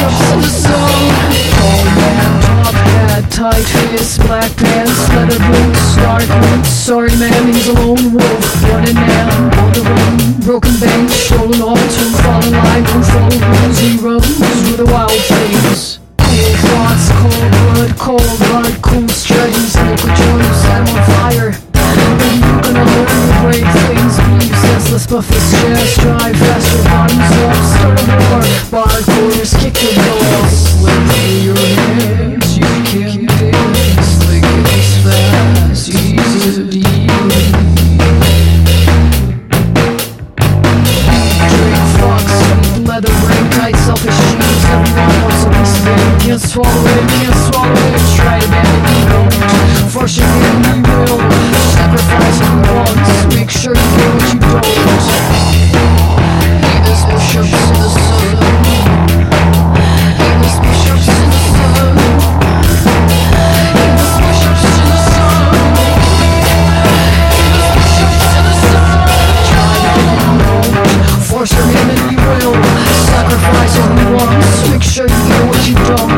jumps in the zone Oh man, hot hat, tight fist, black pants, leather boots, dark boots Sorry man, he's a lone wolf Running down, wandering, broken bank Stolen hearts from fallen line, controlled rules He runs with a wild face. Cold thoughts, cold blood, cold blood, cool strains Local joints, set on fire. Gonna learn to break things, be senseless, but chest, drive faster, bottoms up, start a war, bar corners, kick and swallow it, me and swallow it Try baby, you know. Fortune in the will. Sacrifice your wants Make sure you get what you don't. Haters, bishops the southern Haters, the the the Try you know Sacrifice Make sure you get what you don't.